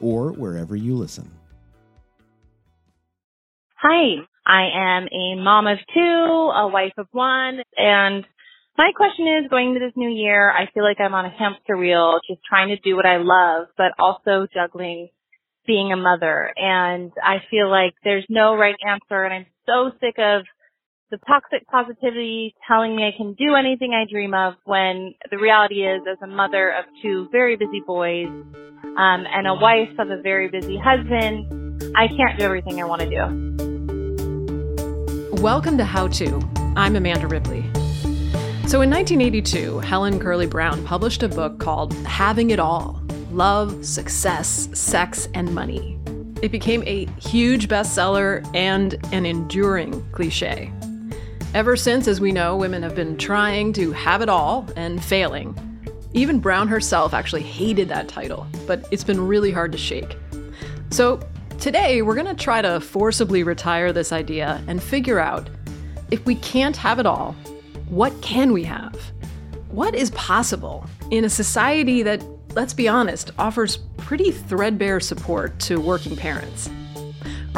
or wherever you listen. Hi, I am a mom of two, a wife of one, and my question is going into this new year, I feel like I'm on a hamster wheel, just trying to do what I love, but also juggling being a mother. And I feel like there's no right answer and I'm so sick of the toxic positivity telling me I can do anything I dream of when the reality is as a mother of two very busy boys, um, and a wife of a very busy husband, I can't do everything I want to do. Welcome to How To. I'm Amanda Ripley. So in 1982, Helen Gurley Brown published a book called Having It All Love, Success, Sex, and Money. It became a huge bestseller and an enduring cliche. Ever since, as we know, women have been trying to have it all and failing. Even Brown herself actually hated that title, but it's been really hard to shake. So, today we're going to try to forcibly retire this idea and figure out if we can't have it all, what can we have? What is possible in a society that, let's be honest, offers pretty threadbare support to working parents?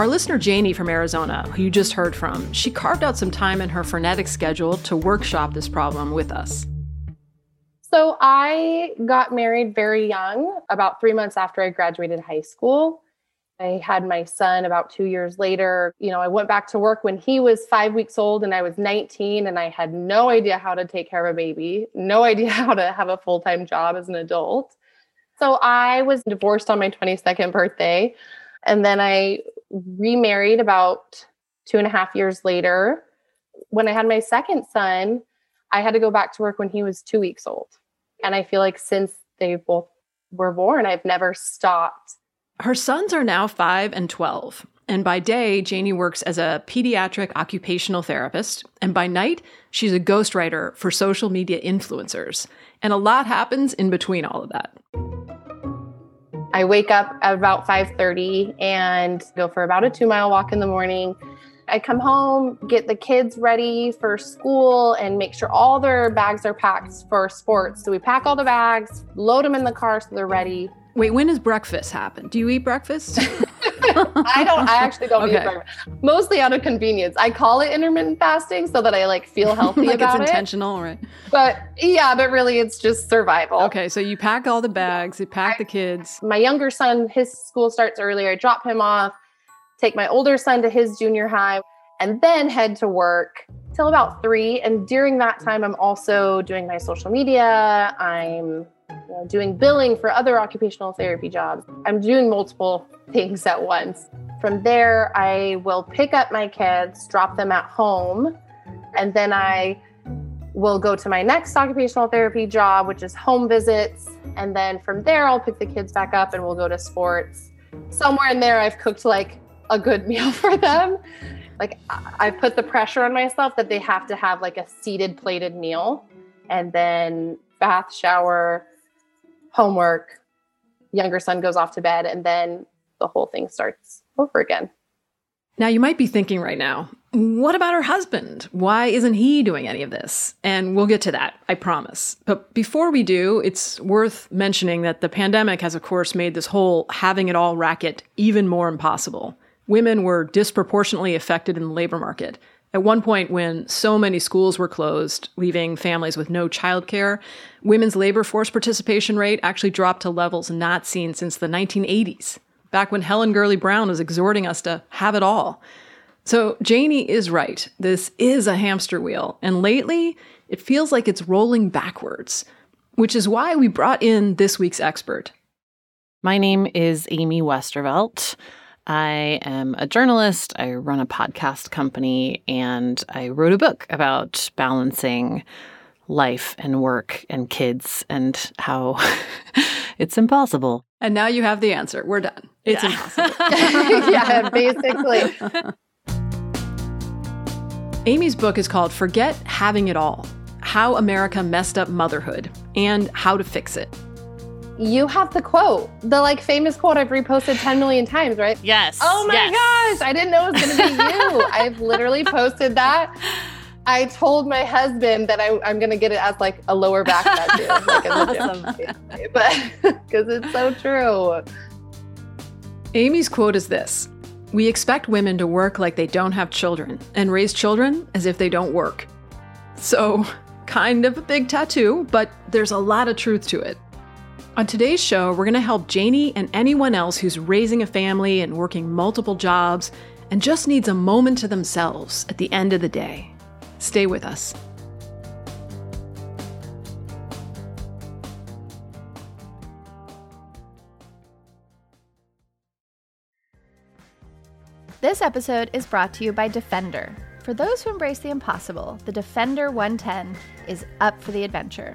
Our listener Janie from Arizona, who you just heard from, she carved out some time in her frenetic schedule to workshop this problem with us. So I got married very young, about three months after I graduated high school. I had my son about two years later. You know, I went back to work when he was five weeks old and I was 19, and I had no idea how to take care of a baby, no idea how to have a full time job as an adult. So I was divorced on my 22nd birthday. And then I remarried about two and a half years later. When I had my second son, I had to go back to work when he was two weeks old. And I feel like since they both were born, I've never stopped. Her sons are now five and 12. And by day, Janie works as a pediatric occupational therapist. And by night, she's a ghostwriter for social media influencers. And a lot happens in between all of that. I wake up at about 5:30 and go for about a 2-mile walk in the morning. I come home, get the kids ready for school and make sure all their bags are packed for sports. So we pack all the bags, load them in the car so they're ready. Wait, when does breakfast happen? Do you eat breakfast? I don't. I actually don't okay. eat. Mostly out of convenience. I call it intermittent fasting so that I like feel healthy like about it's intentional, it. right? But yeah, but really, it's just survival. Okay, so you pack all the bags. You pack I, the kids. My younger son, his school starts earlier. I drop him off. Take my older son to his junior high, and then head to work till about three. And during that time, I'm also doing my social media. I'm know, doing billing for other occupational therapy jobs. I'm doing multiple things at once. From there, I will pick up my kids, drop them at home, and then I will go to my next occupational therapy job, which is home visits. And then from there, I'll pick the kids back up and we'll go to sports. Somewhere in there, I've cooked like a good meal for them. Like I put the pressure on myself that they have to have like a seated plated meal and then bath, shower, homework, younger son goes off to bed, and then the whole thing starts over again. Now, you might be thinking right now, what about her husband? Why isn't he doing any of this? And we'll get to that, I promise. But before we do, it's worth mentioning that the pandemic has, of course, made this whole having it all racket even more impossible. Women were disproportionately affected in the labor market. At one point, when so many schools were closed, leaving families with no childcare, women's labor force participation rate actually dropped to levels not seen since the 1980s, back when Helen Gurley Brown was exhorting us to have it all. So Janie is right. This is a hamster wheel, and lately it feels like it's rolling backwards, which is why we brought in this week's expert. My name is Amy Westervelt. I am a journalist, I run a podcast company, and I wrote a book about balancing life and work and kids and how it's impossible. And now you have the answer. We're done. It's Yeah. impossible. yeah, basically. Amy's book is called Forget Having It All How America Messed Up Motherhood and How to Fix It. You have the quote, the like famous quote I've reposted 10 million times, right? Yes. Oh my yes. gosh, I didn't know it was going to be you. I've literally posted that. I told my husband that I, I'm going to get it as like a lower back tattoo, like in the gym, but because it's so true. Amy's quote is this We expect women to work like they don't have children and raise children as if they don't work. So, kind of a big tattoo, but there's a lot of truth to it. On today's show, we're going to help Janie and anyone else who's raising a family and working multiple jobs and just needs a moment to themselves at the end of the day. Stay with us. This episode is brought to you by Defender. For those who embrace the impossible, the Defender 110 is up for the adventure.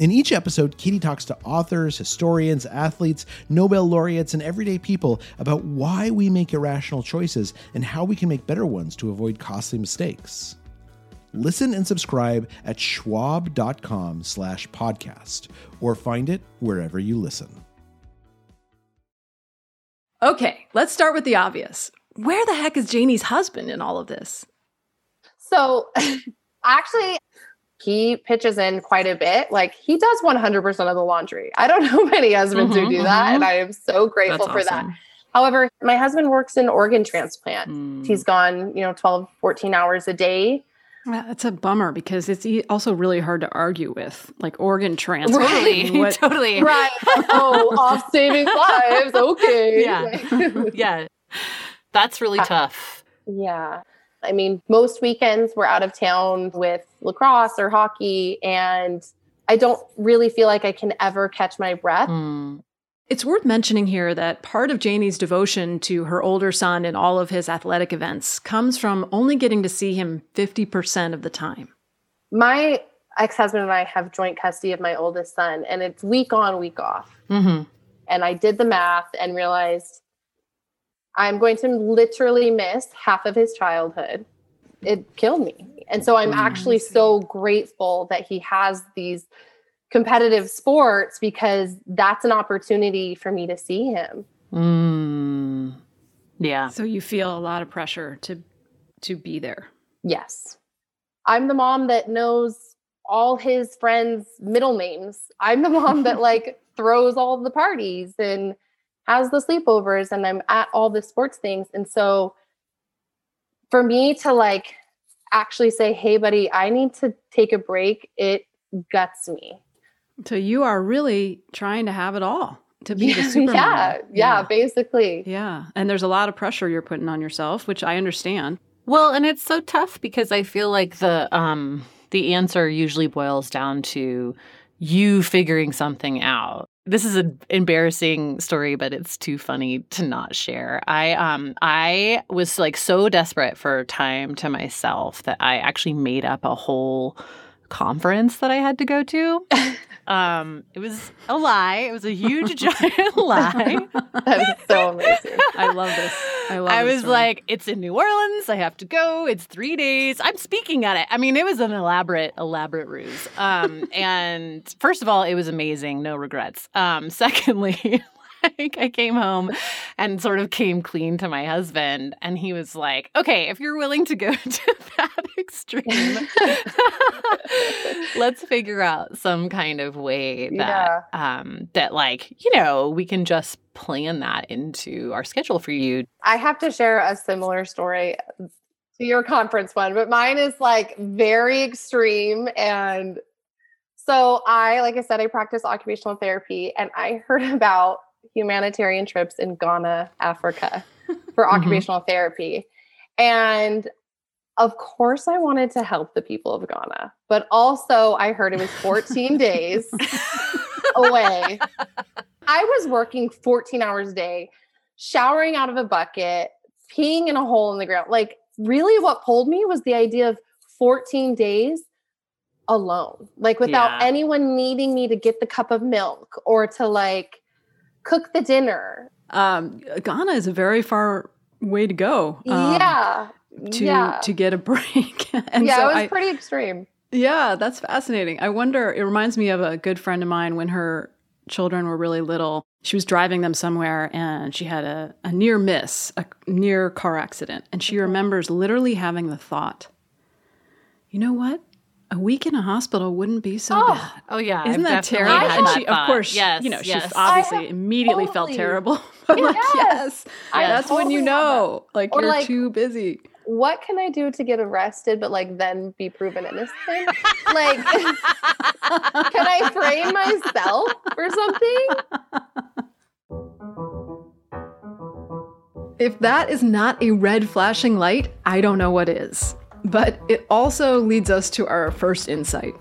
In each episode, Katie talks to authors, historians, athletes, Nobel laureates, and everyday people about why we make irrational choices and how we can make better ones to avoid costly mistakes. Listen and subscribe at schwab.com slash podcast or find it wherever you listen. Okay, let's start with the obvious. Where the heck is Janie's husband in all of this? So actually, he pitches in quite a bit. Like he does 100% of the laundry. I don't know many husbands who Mhm, do that. mhm. And I am so grateful for that. However, my husband works in organ transplant. Hmm. He's gone, you know, 12, 14 hours a day. That's a bummer because it's e- also really hard to argue with, like organ transplant. Totally. What- totally. Right. oh, off saving lives. Okay. Yeah. yeah. That's really Uh, tough. Yeah. I mean, most weekends we're out of town with lacrosse or hockey, and I don't really feel like I can ever catch my breath. Hmm. It's worth mentioning here that part of Janie's devotion to her older son and all of his athletic events comes from only getting to see him 50% of the time. My ex husband and I have joint custody of my oldest son, and it's week on, week off. Mm-hmm. And I did the math and realized I'm going to literally miss half of his childhood. It killed me. And so I'm Mm, actually so grateful that he has these competitive sports because that's an opportunity for me to see him. Mm. Yeah. So you feel a lot of pressure to to be there. Yes. I'm the mom that knows all his friends' middle names. I'm the mom that like throws all the parties and has the sleepovers and I'm at all the sports things. And so for me to like actually say, "Hey buddy, I need to take a break." It guts me. So you are really trying to have it all to be the supermom. yeah, yeah, basically. Yeah. And there's a lot of pressure you're putting on yourself, which I understand. Well, and it's so tough because I feel like the um the answer usually boils down to you figuring something out. This is an embarrassing story, but it's too funny to not share. I um I was like so desperate for time to myself that I actually made up a whole conference that I had to go to. Um, it was a lie. It was a huge giant lie. That is so amazing. I love this. I love I was story. like, it's in New Orleans. I have to go. It's three days. I'm speaking at it. I mean, it was an elaborate, elaborate ruse. Um, and first of all, it was amazing. No regrets. Um, secondly, like I came home and sort of came clean to my husband, and he was like, "Okay, if you're willing to go to that extreme, let's figure out some kind of way that um that like you know we can just plan that into our schedule for you I have to share a similar story to your conference one, but mine is like very extreme. And so I, like I said, I practice occupational therapy and I heard about humanitarian trips in Ghana, Africa for Mhm. occupational therapy. And of course, I wanted to help the people of Ghana, but also I heard it was 14 days away. I was working 14 hours a day, showering out of a bucket, peeing in a hole in the ground. Like, really, what pulled me was the idea of 14 days alone, like without Yeah. anyone needing me to get the cup of milk or to like cook the dinner. um, Ghana is a very far way to go. um, yeah. To yeah. to get a break. and yeah, so it was I, pretty extreme. Yeah, that's fascinating. I wonder, it reminds me of a good friend of mine when her children were really little. She was driving them somewhere and she had a, a near miss, a near car accident. And she remembers literally having the thought, you know what? A week in a hospital wouldn't be so Oh, bad. oh yeah Isn't that terrible? had And that she, of course, yes you know, she obviously have immediately felt terrible. I'm like, Yes. yes, I that's when you totally that. know, like Or you're like- too busy. What can I do to get arrested, but like then be proven innocent? like, can I frame myself for something? If that is not a red flashing light, I don't know what is. But it also leads us to our first insight.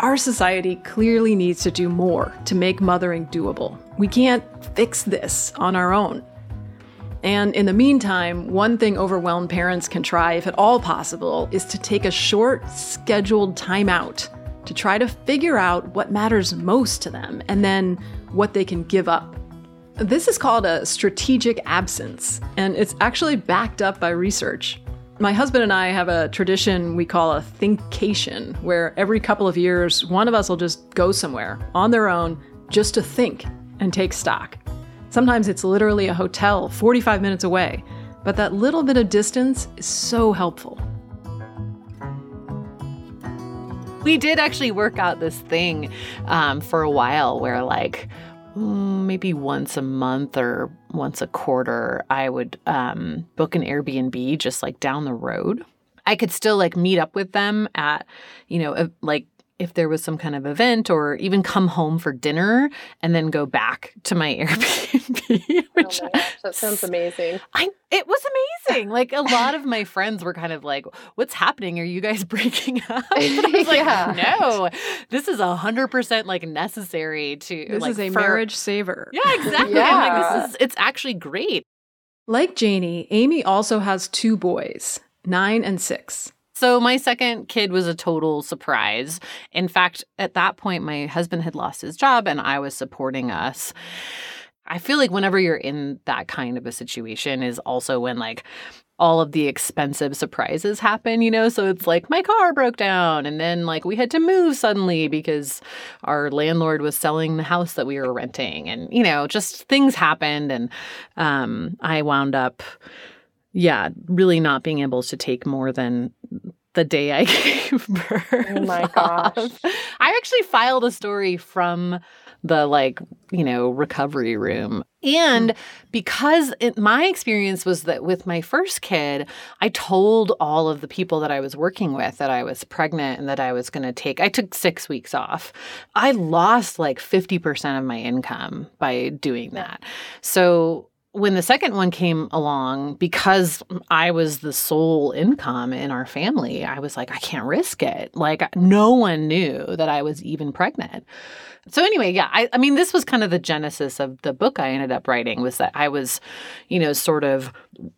Our society clearly needs to do more to make mothering doable. We can't fix this on our own. And in the meantime, one thing overwhelmed parents can try, if at all possible, is to take a short, scheduled time out to try to figure out what matters most to them and then what they can give up. This is called a strategic absence, and it's actually backed up by research. My husband and I have a tradition we call a thinkcation, where every couple of years, one of us will just go somewhere on their own just to think and take stock. Sometimes it's literally a hotel 45 minutes away, but that little bit of distance is so helpful. we did actually work out this thing um, for a while where like maybe once a month or once a quarter i would um, book an airbnb just like down the road. I could still like meet up with them at you know a, like if there was some kind of event or even come home for dinner and then go back to my airbnb oh which oh my gosh, that sounds amazing. I it was amazing. Like a lot of my friends were kind of like, "What's happening? Are you guys breaking up?" And I was like, Yeah. "No, this is a hundred percent like necessary to This like is a for- marriage saver. Yeah, exactly. I'm Yeah. like, this is it's actually great. Like Janie, Amy also has two boys, nine and six. So my second kid was a total surprise. In fact, at that point, my husband had lost his job and I was supporting us. I feel like whenever you're in that kind of a situation is also when like all of the expensive surprises happen, you know? So it's like my car broke down and then like we had to move suddenly because our landlord was selling the house that we were renting and you know, just things happened and um I wound up yeah, really not being able to take more than the day I gave birth. Oh my gosh. off. I actually filed a story from the like, you know, recovery room. And hmm. because it, my experience was that with my first kid, I told all of the people that I was working with that I was pregnant and that I was going to take, I took six weeks off. I lost like 50% of my income by doing that. So when the second one came along, because I was the sole income in our family, I was like, I can't risk it. Like, no one knew that I was even pregnant. So, anyway, yeah, I, I mean, this was kind of the genesis of the book I ended up writing was that I was, you know, sort of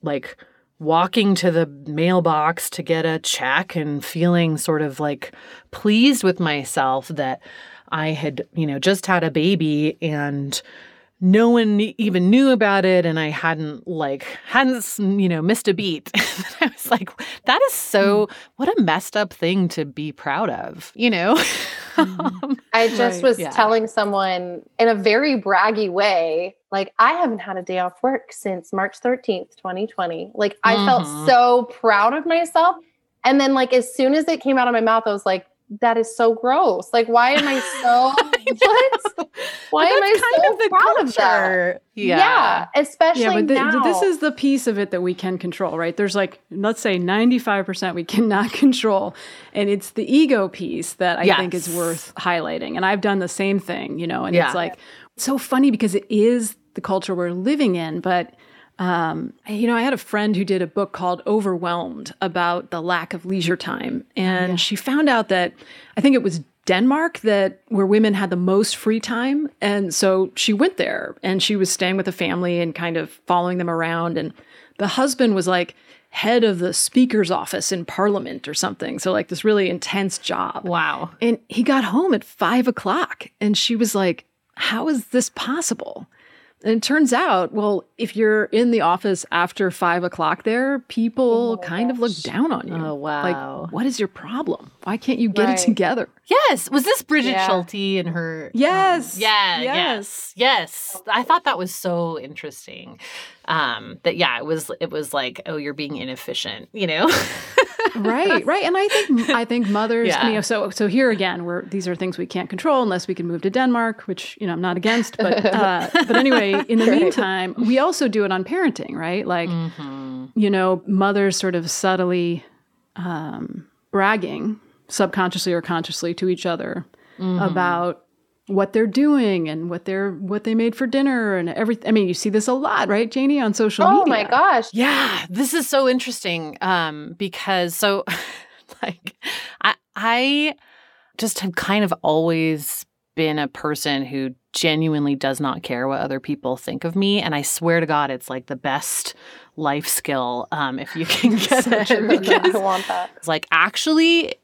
like walking to the mailbox to get a check and feeling sort of like pleased with myself that I had, you know, just had a baby and no one even knew about it and I hadn't like hadn't you know missed a beat. I was like that is so mm. what a messed up thing to be proud of, you know. Mm-hmm. I just right. was yeah. telling someone in a very braggy way like I haven't had a day off work since March 13th, 2020. Like I mm-hmm. felt so proud of myself and then like as soon as it came out of my mouth I was like that is so gross. Like, why am I so what? Why am I so proud culture. of that? Yeah. yeah, especially yeah, but the, now. This is the piece of it that we can control, right? There's like, let's say, ninety five percent we cannot control, and it's the ego piece that I yes. think is worth highlighting. And I've done the same thing, you know. And yeah. it's like so funny because it is the culture we're living in, but um, you know, I had a friend who did a book called Overwhelmed about the lack of leisure time. And yeah. she found out that I think it was Denmark that where women had the most free time. And so she went there and she was staying with a family and kind of following them around. And the husband was like head of the speaker's office in parliament or something. So, like, this really intense job. Wow. And he got home at five o'clock and she was like, How is this possible? And it turns out, well, if you're in the office after five o'clock there, people oh kind gosh. of look down on you. Oh, wow. Like, what is your problem? Why can't you get right. it together? Yes. Was this Brigid yeah. Schulte and her? Yes. Um, yeah. Yes. yes. Yes. I thought that was so interesting. Um, that yeah, it was it was like, oh, you're being inefficient, you know? right, right. And I think I think mothers, yeah. you know, so so here again, where these are things we can't control unless we can move to Denmark, which you know I'm not against, but uh, but anyway, in the meantime, we also do it on parenting, right? Like, mm-hmm. you know, mothers sort of subtly um, bragging subconsciously or consciously to each other mm-hmm. about what they're doing and what they're what they made for dinner and everything. I mean, you see this a lot, right, Janie, on social oh media. Oh my gosh. Yeah, this is so interesting um because so like I I just have kind of always been a person who genuinely does not care what other people think of me and I swear to god it's like the best life skill um if you can get so it because I want that. It's like actually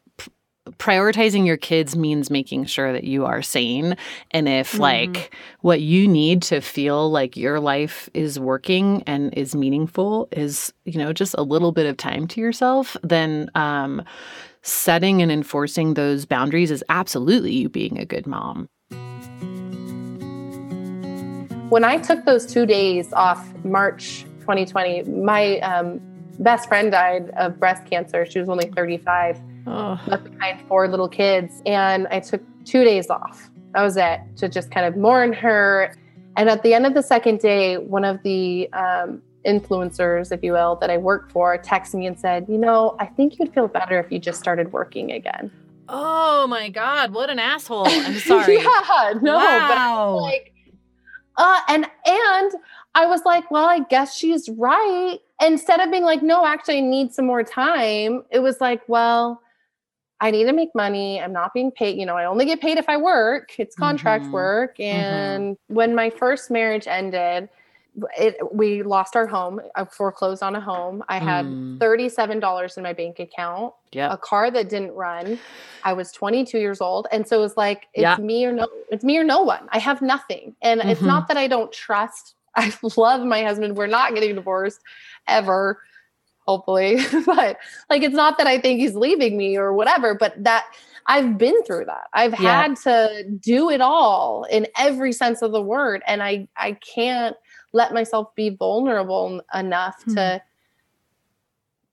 prioritizing your kids means making sure that you are sane. And if mm-hmm. like what you need to feel like your life is working and is meaningful is you know just a little bit of time to yourself then um setting and enforcing those boundaries is absolutely you being a good mom. When i took those 2 days off march 2020 my um, best friend died of breast cancer. She was only 35 oh. left behind four little kids. And I took two days off. That was it to just kind of mourn her. And at the end of the second day, one of the um, influencers, if you will, that I work for texted me and said, You know, I think you'd feel better if you just started working again. Oh my God, what an asshole. I'm sorry. yeah, no, wow. but like, uh, and and I was like, well, I guess she's right. Instead of being like, no, actually, I need some more time, it was like, well, I need to make money. I'm not being paid. You know, I only get paid if I work. It's contract mm-hmm. work. Mm-hmm. And mm-hmm. when my first marriage ended, it we lost our home. I foreclosed on a home. I had mm. $37 in my bank account. Yeah. A car that didn't run. I was 22 years old. And so it was like, it's yeah. me or no, it's me or no one. I have nothing. And mm-hmm. it's not that I don't trust. I love my husband. We're not getting divorced ever hopefully. but like, it's not that I think he's leaving me or whatever, but that I've been through that. I've yeah. had to do it all in every sense of the word. And I, I can't let myself be vulnerable enough hmm. to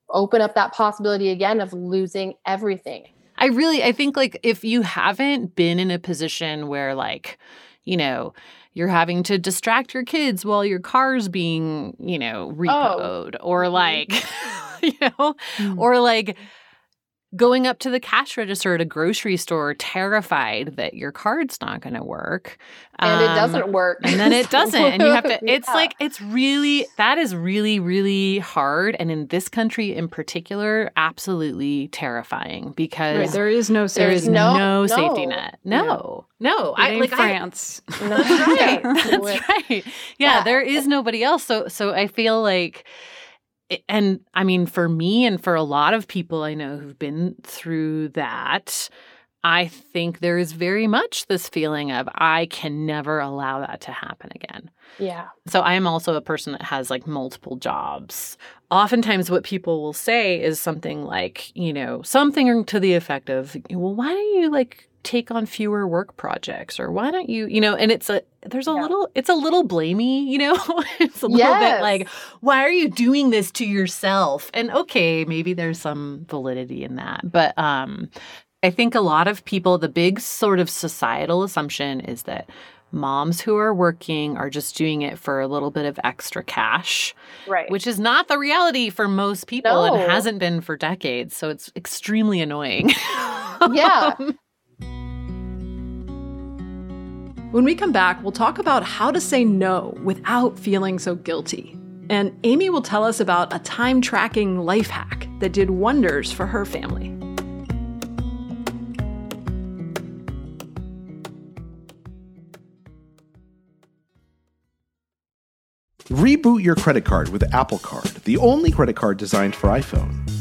open up that possibility again of losing everything. I really, I think like if you haven't been in a position where like, you know, you're having to distract your kids while your car's being, you know, oh. repoed oh. or like, you know, mm. or like going up to the cash register at a grocery store terrified that your card's not going to work and um, it doesn't work. and then it doesn't and you have to it's yeah. like it's really that is really really hard and in this country in particular absolutely terrifying because right, there is no there is no, no, safety net. No no, no. I like France. I, that's right. That's right. Yeah, yeah. there is nobody else. So so I feel like and I mean, for me and for a lot of people I know who've been through that, I think there is very much this feeling of I can never allow that to happen again. Yeah. So I am also a person that has like multiple jobs. Oftentimes, what people will say is something like, you know, something to the effect of, well, why don't you like take on fewer work projects or why don't you you know and it's a there's a yeah. little it's a little blamey you know it's a little yes. bit like why are you doing this to yourself and okay maybe there's some validity in that but um i think a lot of people the big sort of societal assumption is that moms who are working are just doing it for a little bit of extra cash. Right. Which is not the reality for most people no. and hasn't been for decades. So it's extremely annoying. yeah. When we come back, we'll talk about how to say no without feeling so guilty. And Amy will tell us about a time tracking life hack that did wonders for her family. Reboot your credit card with Apple Card, the only credit card designed for iPhone.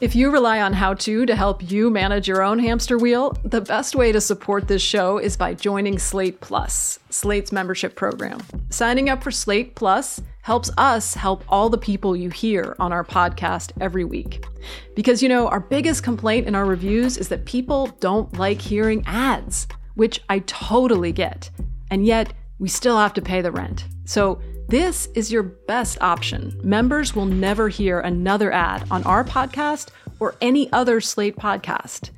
If you rely on How To to help you manage your own hamster wheel, the best way to support this show is by joining Slate Plus, Slate's membership program. Signing up for Slate Plus helps us help all the people you hear on our podcast every week. Because, you know, our biggest complaint in our reviews is that people don't like hearing ads, which I totally get. And yet, we still have to pay the rent. So, this is your best option. Members will never hear another ad on our podcast or any other Slate podcast.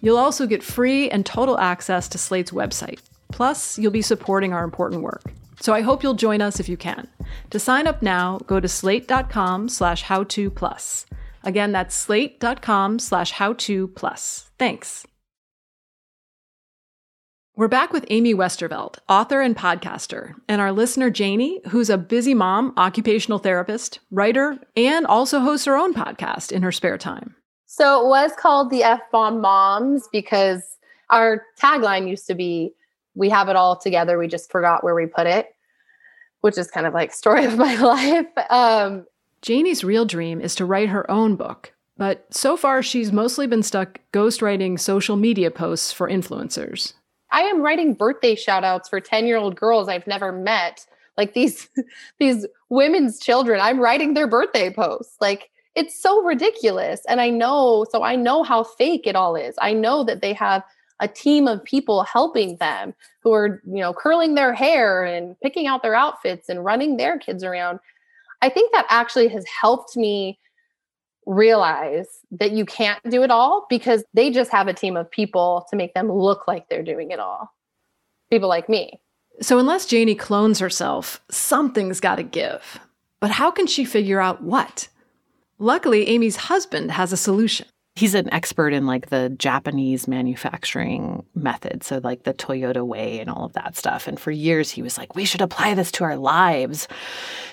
You'll also get free and total access to Slate's website. Plus, you'll be supporting our important work. So I hope you'll join us if you can. To sign up now, go to slate.com slash how to plus. Again, that's slate.com slash how to plus. Thanks. We're back with Amy Westervelt, author and podcaster, and our listener Janie, who's a busy mom, occupational therapist, writer, and also hosts her own podcast in her spare time. So it was called the F Bomb Moms because our tagline used to be we have it all together, we just forgot where we put it, which is kind of like story of my life. Um, Janie's real dream is to write her own book, but so far she's mostly been stuck ghostwriting social media posts for influencers. I am writing birthday shout outs for 10 year old girls I've never met. Like these, these women's children, I'm writing their birthday posts. Like it's so ridiculous. And I know, so I know how fake it all is. I know that they have a team of people helping them who are, you know, curling their hair and picking out their outfits and running their kids around. I think that actually has helped me realize that you can't do it all because they just have a team of people to make them look like they're doing it all. People like me. So, unless Janie clones herself, something's got to give. But how can she figure out what? Luckily, Amy's husband has a solution. He's an expert in like the Japanese manufacturing method. So, like the Toyota way and all of that stuff. And for years, he was like, we should apply this to our lives.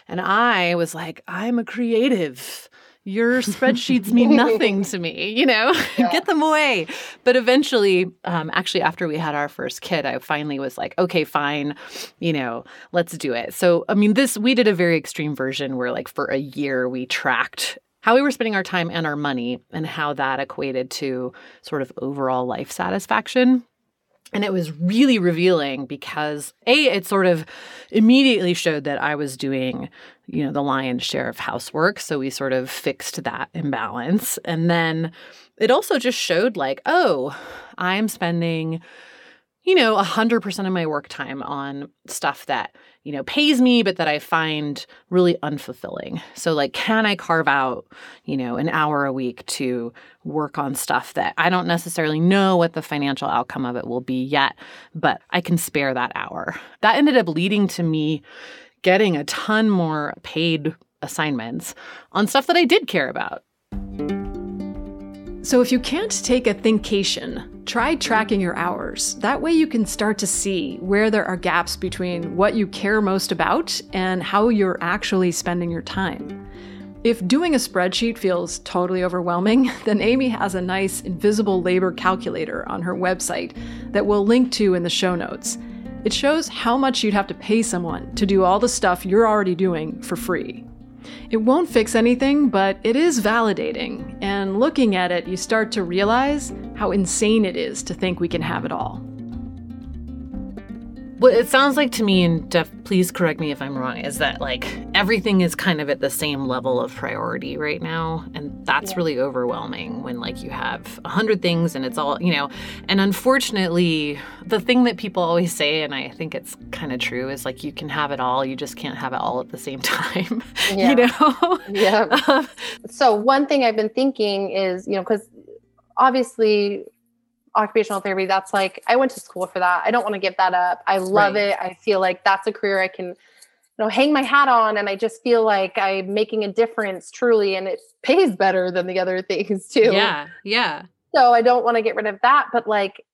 And I was like, I'm a creative your spreadsheets mean nothing to me, you know, yeah. get them away. But eventually, um, actually, after we had our first kid, I finally was like, okay, fine, you know, let's do it. So, I mean, this, we did a very extreme version where, like, for a year, we tracked how we were spending our time and our money and how that equated to sort of overall life satisfaction. And it was really revealing because A, it sort of immediately showed that I was doing, you know, the lion's share of housework. So we sort of fixed that imbalance. And then it also just showed like, oh, I'm spending you know, 100% of my work time on stuff that, you know, pays me, but that I find really unfulfilling. So, like, can I carve out, you know, an hour a week to work on stuff that I don't necessarily know what the financial outcome of it will be yet, but I can spare that hour? That ended up leading to me getting a ton more paid assignments on stuff that I did care about. So, if you can't take a thinkcation, try tracking your hours. That way, you can start to see where there are gaps between what you care most about and how you're actually spending your time. If doing a spreadsheet feels totally overwhelming, then Amy has a nice invisible labor calculator on her website that we'll link to in the show notes. It shows how much you'd have to pay someone to do all the stuff you're already doing for free. It won't fix anything, but it is validating, and looking at it, you start to realize how insane it is to think we can have it all. What it sounds like to me, and Jeff, please correct me if I'm wrong, is that like everything is kind of at the same level of priority right now. And that's yeah. really overwhelming when like you have a hundred things and it's all, you know, and unfortunately, the thing that people always say, and I think it's kind of true, is like you can have it all, you just can't have it all at the same time. Yeah. you know? yeah. Um, so one thing I've been thinking is, you know, because obviously occupational therapy that's like i went to school for that. I don't want to give that up. I love right. it. I feel like that's a career i can you know hang my hat on and i just feel like i'm making a difference truly and it pays better than the other things too. Yeah yeah. So i don't want to get rid of that but like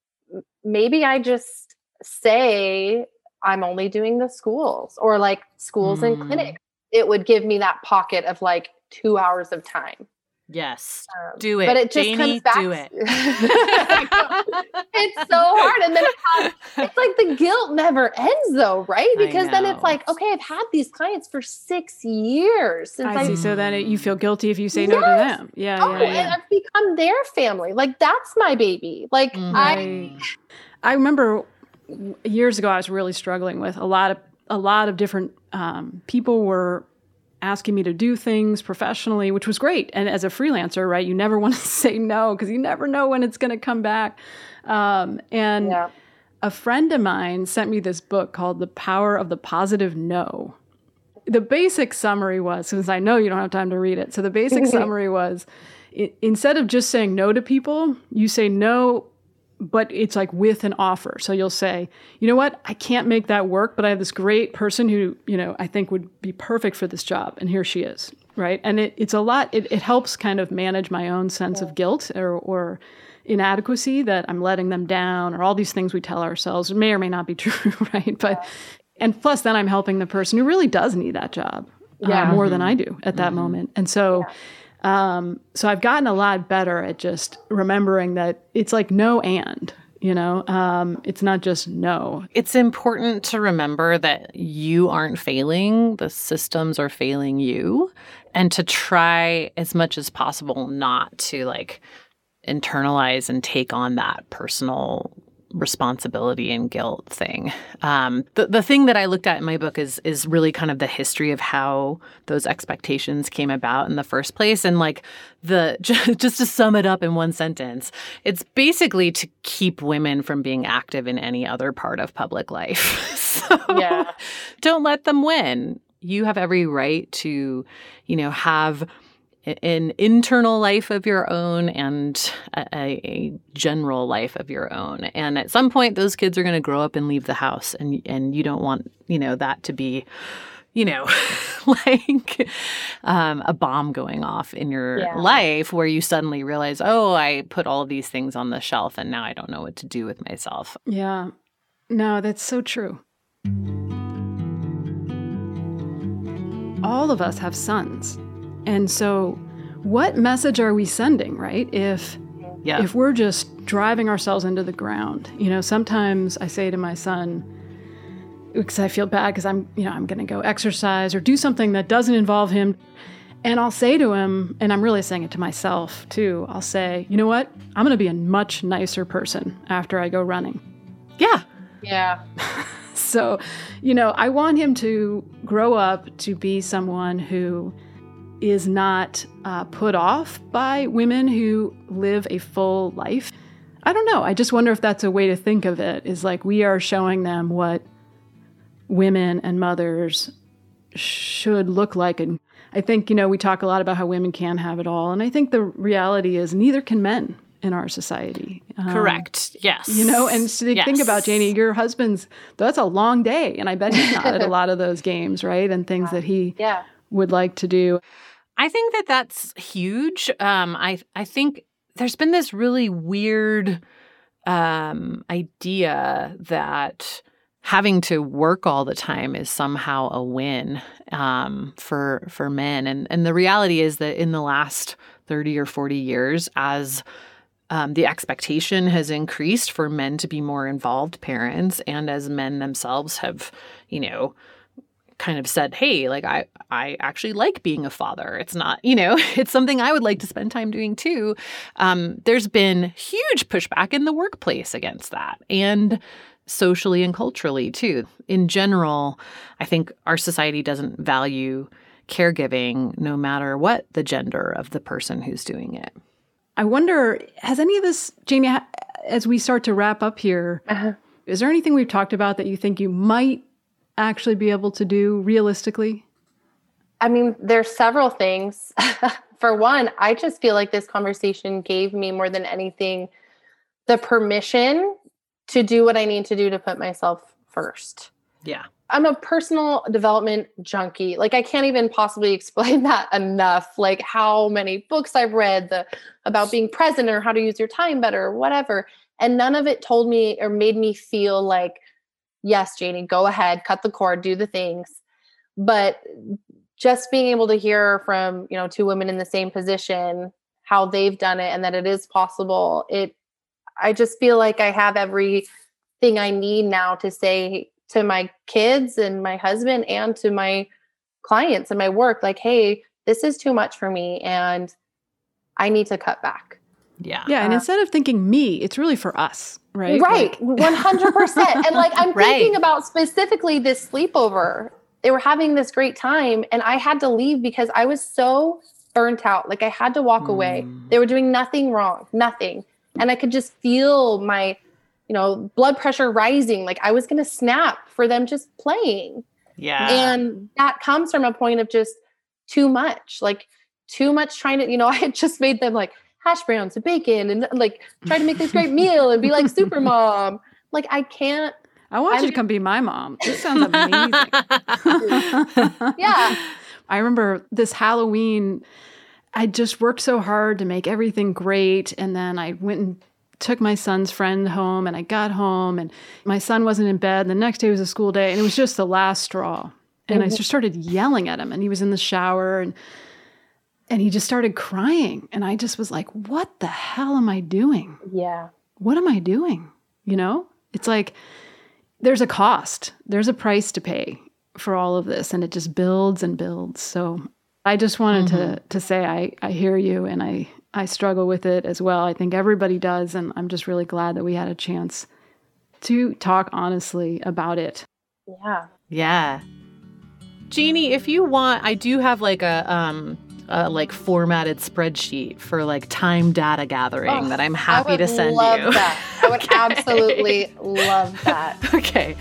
maybe i just say i'm only doing the schools or like schools mm. and clinics. It would give me that pocket of like two hours of time Yes, um, do it. But it just Jamie, comes back. Do it. it's so hard, and then it's like the guilt never ends, though, right? Because then it's like, okay, I've had these clients for six years since I, I see. So then it, you feel guilty if you say yes. no to them. Yeah, oh, yeah, yeah. I've become their family. Like that's my baby. Like mm-hmm. I, I remember years ago, I was really struggling with a lot of a lot of different um, people were asking me to do things professionally, which was great. And as a freelancer, right, you never want to say no because you never know when it's going to come back. Um, and yeah. a friend of mine sent me this book called The Power of the Positive No. The basic summary was, since I know you don't have time to read it, so the basic summary was instead of just saying no to people, you say no but it's like with an offer. So you'll say, you know what, I can't make that work, but I have this great person who, you know, I think would be perfect for this job. And here she is. Right. And it, it's a lot, it, it helps kind of manage my own sense of guilt or, or inadequacy that I'm letting them down or all these things we tell ourselves may or may not be true. Right. But, and plus then I'm helping the person who really does need that job uh, yeah. uh, more than I do at that mm-hmm. moment. And so, yeah um, so I've gotten a lot better at just remembering that it's like no and, you know, um, it's not just no. It's important to remember that you aren't failing, the systems are failing you, and to try as much as possible not to like internalize and take on that personal responsibility and guilt thing. Um, the the thing that I looked at in my book is is really kind of the history of how those expectations came about in the first place, and like the just, to sum it up in one sentence, it's basically to keep women from being active in any other part of public life. so yeah. don't let them win. You have every right to, you know, have an internal life of your own and a, a, general life of your own. And at some point, those kids are going to grow up and leave the house, and and you don't want you know that to be, you know, like um, a bomb going off in your yeah. life where you suddenly realize, oh, I put all these things on the shelf, and now I don't know what to do with myself. Yeah, no, that's so true. All of us have sons and so, what message are we sending, right? If yeah. if we're just driving ourselves into the ground, you know, sometimes I say to my son, because I feel bad because I'm, you know, I'm going to go exercise or do something that doesn't involve him. And I'll say to him, and I'm really saying it to myself too, I'll say, you know what? I'm going to be a much nicer person after I go running. Yeah. Yeah. so, you know, I want him to grow up to be someone who is not uh, put off by women who live a full life. I don't know. I just wonder if that's a way to think of it is like we are showing them what women and mothers should look like. And I think, you know, we talk a lot about how women can have it all. And I think the reality is neither can men in our society. Um, Correct. Yes. You know, and so yes. think about Janie, your husband's that's a long day, and I bet he's not at a lot of those games, right? And things that he yeah. would like to do. I think that that's huge. Um, I I think there's been this really weird um, idea that having to work all the time is somehow a win um, for for men, and and the reality is that in the last thirty or forty years, as um, the expectation has increased for men to be more involved parents, and as men themselves have, you know, kind of said, "Hey, like I I actually like being a father. It's not, you know, it's something I would like to spend time doing too." Um, there's been huge pushback in the workplace against that, and socially and culturally too. In general, I think our society doesn't value caregiving no matter what the gender of the person who's doing it. I wonder, has any of this, Jamie, as we start to wrap up here, uh-huh. is there anything we've talked about that you think you might actually be able to do realistically? I mean, there's several things. For one, I just feel like this conversation gave me more than anything the permission to do what I need to do to put myself first. Yeah. I'm a personal development junkie. Like I can't even possibly explain that enough. Like how many books I've read the about being present or how to use your time better or whatever. And none of it told me or made me feel like, yes, Janie, go ahead, cut the cord, do the things. But just being able to hear from, you know, two women in the same position, how they've done it and that it is possible, it I just feel like I have everything I need now to say to my kids and my husband and to my clients and my work like hey this is too much for me and i need to cut back. Yeah. Yeah and uh, instead of thinking me it's really for us right right 100% and like i'm right. thinking about specifically this sleepover they were having this great time and i had to leave because i was so burnt out like i had to walk mm. away they were doing nothing wrong nothing and i could just feel my you know, blood pressure rising. Like I was going to snap for them just playing. Yeah. And that comes from a point of just too much, like too much trying to, you know, I had just made them like hash browns and bacon and like try to make this great meal and be like super mom. Like I can't. I want I'm, you to come be my mom. This sounds amazing. yeah. I remember this Halloween, I just worked so hard to make everything great. And then I went and took my son's friend home and I got home and my son wasn't in bed. And the next day was a school day and it was just the last straw. And I just started yelling at him and he was in the shower and and he just started crying and I just was like, "What the hell am I doing?" Yeah. What am I doing? You know? It's like there's a cost. There's a price to pay for all of this and it just builds and builds. So I just wanted mm-hmm. to to say I I hear you and I I struggle with it as well. I think everybody does. And I'm just really glad that we had a chance to talk honestly about it. Yeah. Yeah. Jeannie, if you want, I do have like a, um, a like formatted spreadsheet for like time data gathering oh, that I'm oh, happy to send love you. That. I would okay. absolutely love that. Okay.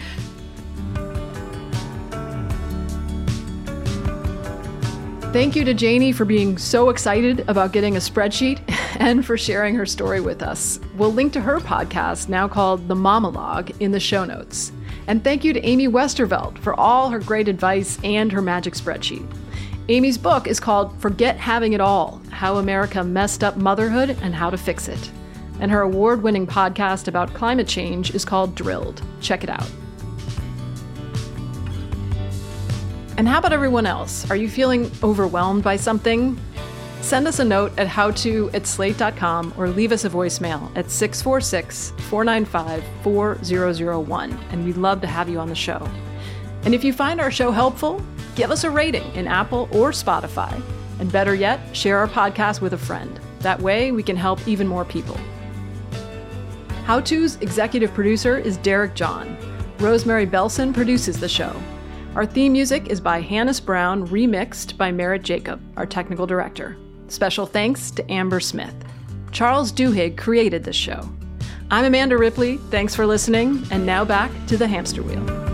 Thank you to Janie for being so excited about getting a spreadsheet and for sharing her story with us. We'll link to her podcast, now called The Monologue, in the show notes. And thank you to Amy Westervelt for all her great advice and her magic spreadsheet. Amy's book is called Forget Having It All How America Messed Up Motherhood and How to Fix It. And her award winning podcast about climate change is called Drilled. Check it out. And how about everyone else? Are you feeling overwhelmed by something? Send us a note at howto at slate.com or leave us a voicemail at 646 495 4001, and we'd love to have you on the show. And if you find our show helpful, give us a rating in Apple or Spotify. And better yet, share our podcast with a friend. That way, we can help even more people. How To's executive producer is Derek John. Rosemary Belson produces the show. Our theme music is by Hannis Brown, remixed by Merritt Jacob, our technical director. Special thanks to Amber Smith. Charles Duhigg created this show. I'm Amanda Ripley. Thanks for listening. And now back to the hamster wheel.